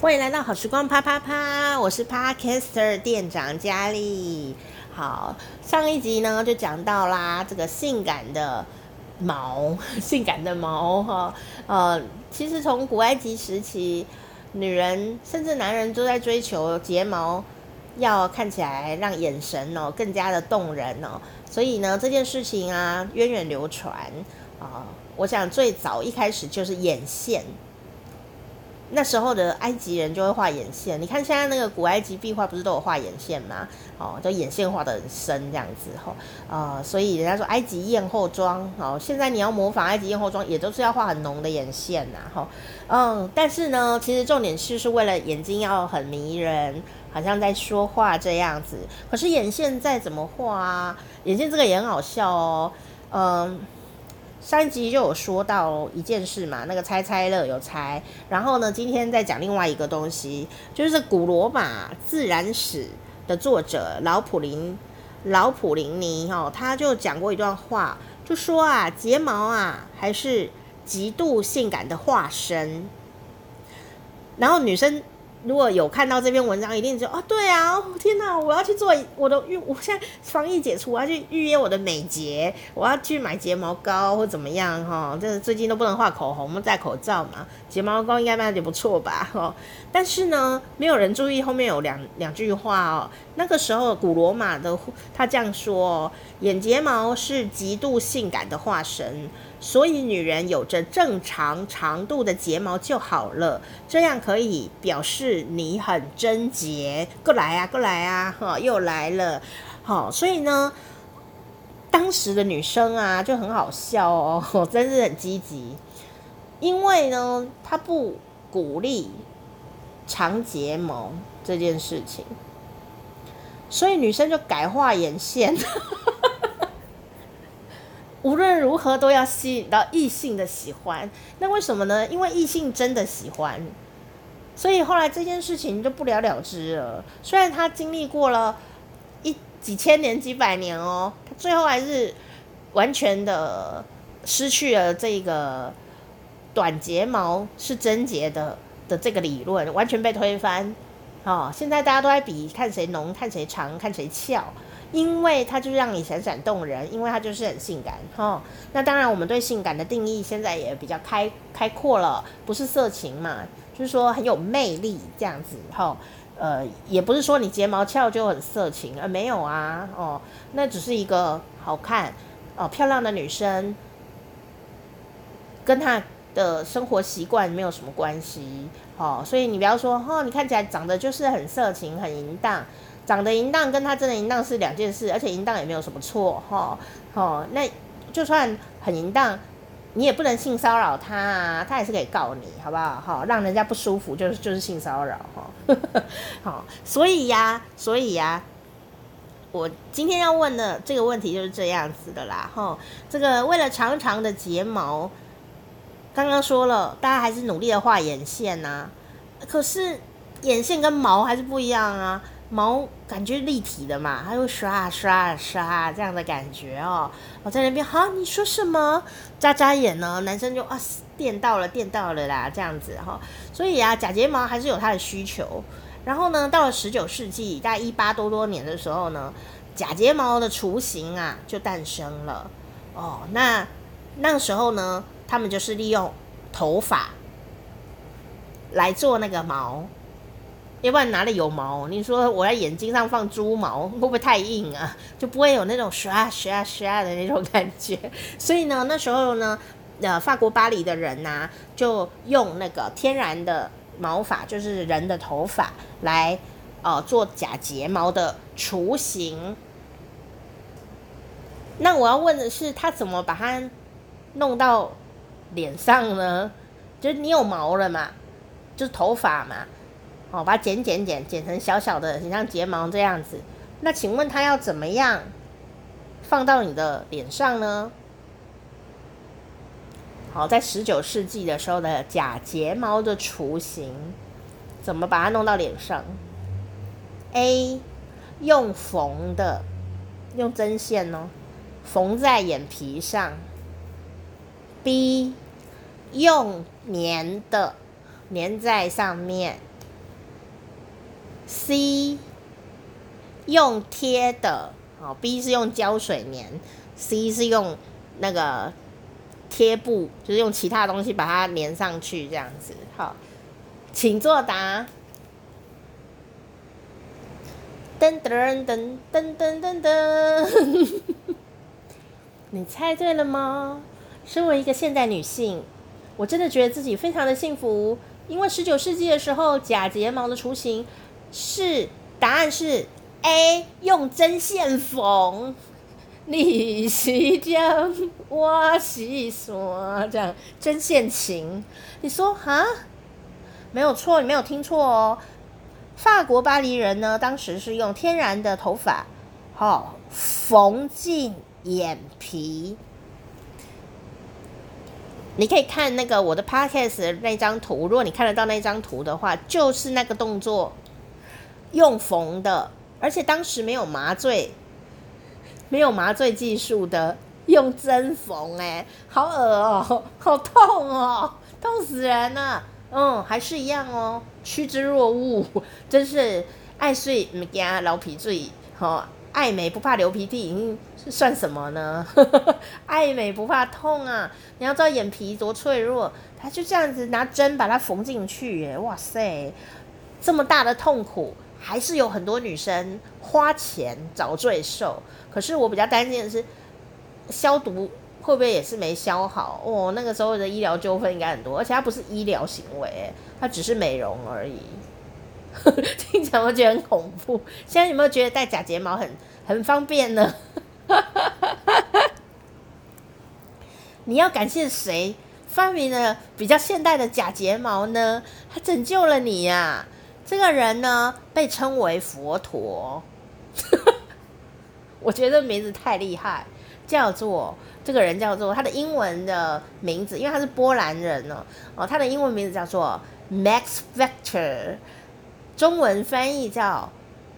欢迎来到好时光啪啪啪，我是 Podcaster 店长佳丽。好，上一集呢就讲到啦，这个性感的毛，性感的毛哈，呃，其实从古埃及时期，女人甚至男人都在追求睫毛要看起来让眼神哦更加的动人哦，所以呢这件事情啊源远流传啊，我想最早一开始就是眼线。那时候的埃及人就会画眼线，你看现在那个古埃及壁画不是都有画眼线吗？哦，就眼线画得很深这样子吼，呃，所以人家说埃及艳后妆，哦，现在你要模仿埃及艳后妆，也都是要画很浓的眼线呐，吼，嗯，但是呢，其实重点是是为了眼睛要很迷人，好像在说话这样子。可是眼线再怎么画啊，眼线这个也很好笑哦，嗯。上一集就有说到一件事嘛，那个猜猜乐有猜，然后呢，今天再讲另外一个东西，就是古罗马自然史的作者老普林老普林尼哈，他就讲过一段话，就说啊，睫毛啊还是极度性感的化身，然后女生。如果有看到这篇文章，一定就哦，对啊，天哪，我要去做我的预，我现在防疫解除，我要去预约我的美睫，我要去买睫毛膏或怎么样哈。这最近都不能画口红，戴口罩嘛，睫毛膏应该卖的不错吧哈。但是呢，没有人注意后面有两两句话哦。那个时候古罗马的他这样说：眼睫毛是极度性感的化身。所以，女人有着正常长度的睫毛就好了，这样可以表示是你很贞洁。过来啊，过来啊，哈，又来了，好，所以呢，当时的女生啊就很好笑哦，真是很积极，因为呢，她不鼓励长睫毛这件事情，所以女生就改画眼线。无论如何都要吸引到异性的喜欢，那为什么呢？因为异性真的喜欢，所以后来这件事情就不了了之了。虽然他经历过了一几千年、几百年哦，他最后还是完全的失去了这个短睫毛是贞洁的的这个理论，完全被推翻。哦，现在大家都在比看谁浓、看谁长、看谁翘。因为它就让你闪闪动人，因为它就是很性感哈。那当然，我们对性感的定义现在也比较开开阔了，不是色情嘛，就是说很有魅力这样子哈。呃，也不是说你睫毛翘就很色情，呃，没有啊，哦，那只是一个好看哦，漂亮的女生，跟她的生活习惯没有什么关系哦。所以你不要说哦，你看起来长得就是很色情、很淫荡。长得淫荡跟他真的淫荡是两件事，而且淫荡也没有什么错哈。哦，那就算很淫荡，你也不能性骚扰他啊，他也是可以告你，好不好？好，让人家不舒服就是就是性骚扰哈。好，所以呀，所以呀，我今天要问的这个问题就是这样子的啦。哈，这个为了长长的睫毛，刚刚说了，大家还是努力的画眼线呐，可是眼线跟毛还是不一样啊。毛感觉立体的嘛，它会刷刷刷这样的感觉哦。我在那边，哈，你说什么？眨眨眼呢？男生就啊，电到了，电到了啦，这样子哈。所以啊，假睫毛还是有它的需求。然后呢，到了十九世纪，大概一八多多年的时候呢，假睫毛的雏形啊就诞生了。哦，那那个时候呢，他们就是利用头发来做那个毛。要不然哪里有毛？你说我在眼睛上放猪毛，会不会太硬啊？就不会有那种刷刷刷的那种感觉。所以呢，那时候呢，呃，法国巴黎的人呐、啊，就用那个天然的毛发，就是人的头发来，呃，做假睫毛的雏形。那我要问的是，他怎么把它弄到脸上呢？就是你有毛了嘛，就是头发嘛。哦，把它剪剪剪剪成小小的，很像睫毛这样子。那请问它要怎么样放到你的脸上呢？好，在十九世纪的时候的假睫毛的雏形，怎么把它弄到脸上？A 用缝的，用针线哦，缝在眼皮上。B 用粘的，粘在上面。C 用贴的，哦，B 是用胶水粘，C 是用那个贴布，就是用其他东西把它粘上去这样子。好，请作答。噔噔噔噔噔噔噔，你猜对了吗？身为一个现代女性，我真的觉得自己非常的幸福，因为十九世纪的时候，假睫毛的雏形是答案是 A，用针线缝。你是针，我是线，这样针线情。你说哈？没有错，你没有听错哦。法国巴黎人呢，当时是用天然的头发，好缝进眼皮。你可以看那个我的 podcast 那张图，如果你看得到那张图的话，就是那个动作用缝的，而且当时没有麻醉，没有麻醉技术的，用针缝，哎，好恶哦，好痛哦，痛死人了。嗯，还是一样哦，趋之若鹜，真是爱睡不惊老皮醉，吼，爱美不怕流鼻涕，是算什么呢？爱美不怕痛啊！你要知道眼皮多脆弱，他就这样子拿针把它缝进去，耶，哇塞，这么大的痛苦，还是有很多女生花钱找罪受。可是我比较担心的是消毒。会不会也是没消好？哦，那个时候的医疗纠纷应该很多，而且它不是医疗行为，它只是美容而已。听起来我觉得很恐怖。现在有没有觉得戴假睫毛很很方便呢？你要感谢谁发明了比较现代的假睫毛呢？它拯救了你呀、啊！这个人呢，被称为佛陀。我觉得名字太厉害，叫做。这个人叫做他的英文的名字，因为他是波兰人呢。哦，他的英文名字叫做 Max Factor，中文翻译叫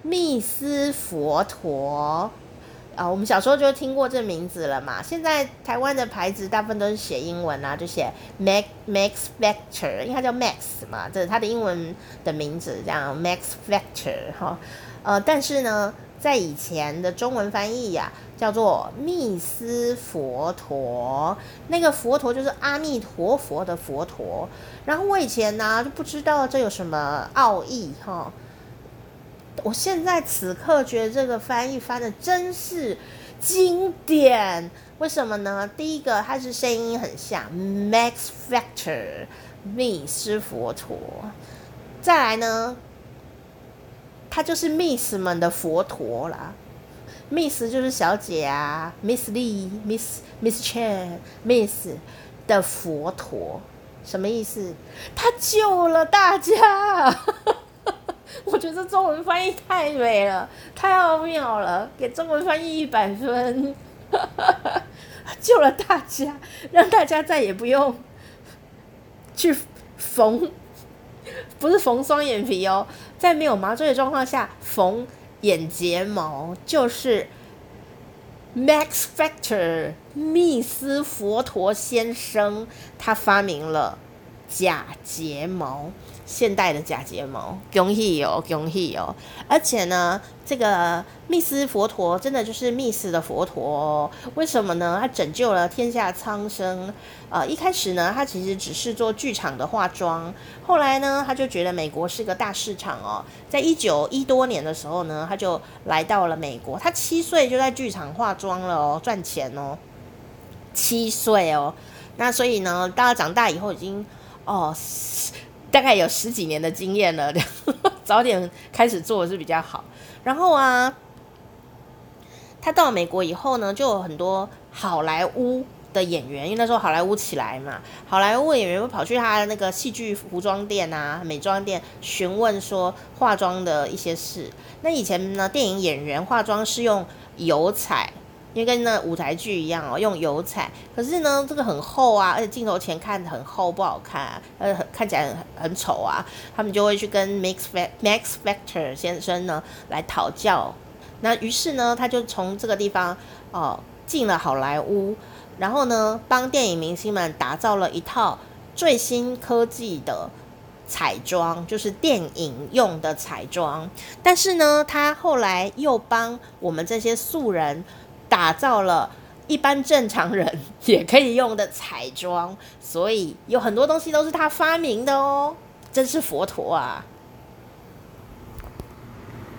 密斯佛陀。啊，我们小时候就听过这名字了嘛。现在台湾的牌子大部分都是写英文啊，就写 Max Max Vector，因为它叫 Max 嘛，这是它的英文的名字，这样 Max Vector 哈。呃，但是呢。在以前的中文翻译呀、叫做密斯佛陀，那个佛陀就是阿弥陀佛的佛陀。然后我以前呢、就不知道这有什么奥义哈，我现在此刻觉得这个翻译翻的真是经典。为什么呢？第一个，它是声音很像 Max Factor，密斯佛陀。再来呢？他就是 Miss 们的佛陀啦，Miss 就是小姐啊，Miss Lee，Miss Miss Chen，Miss 的佛陀，什么意思？他救了大家，我觉得中文翻译太美了，太奥妙了，给中文翻译一百分，救了大家，让大家再也不用去缝。不是缝双眼皮哦，在没有麻醉的状况下缝眼睫毛，就是 Max Factor 密斯佛陀先生他发明了假睫毛。现代的假睫毛，恭喜哦，恭喜哦！而且呢，这个密斯佛陀真的就是密斯的佛陀哦。为什么呢？他拯救了天下苍生。呃，一开始呢，他其实只是做剧场的化妆，后来呢，他就觉得美国是个大市场哦。在一九一多年的时候呢，他就来到了美国。他七岁就在剧场化妆了哦，赚钱哦。七岁哦，那所以呢，到他长大以后已经哦。大概有十几年的经验了，早点开始做是比较好。然后啊，他到美国以后呢，就有很多好莱坞的演员，因为那时候好莱坞起来嘛，好莱坞演员会跑去他的那个戏剧服装店啊、美妆店询问说化妆的一些事。那以前呢，电影演员化妆是用油彩。因为跟那舞台剧一样哦，用油彩，可是呢，这个很厚啊，而且镜头前看很厚，不好看，啊，呃，看起来很很丑啊。他们就会去跟 Max Max Factor 先生呢来讨教。那于是呢，他就从这个地方哦进了好莱坞，然后呢，帮电影明星们打造了一套最新科技的彩妆，就是电影用的彩妆。但是呢，他后来又帮我们这些素人打造了一般正常人也可以用的彩妆，所以有很多东西都是他发明的哦，真是佛陀啊！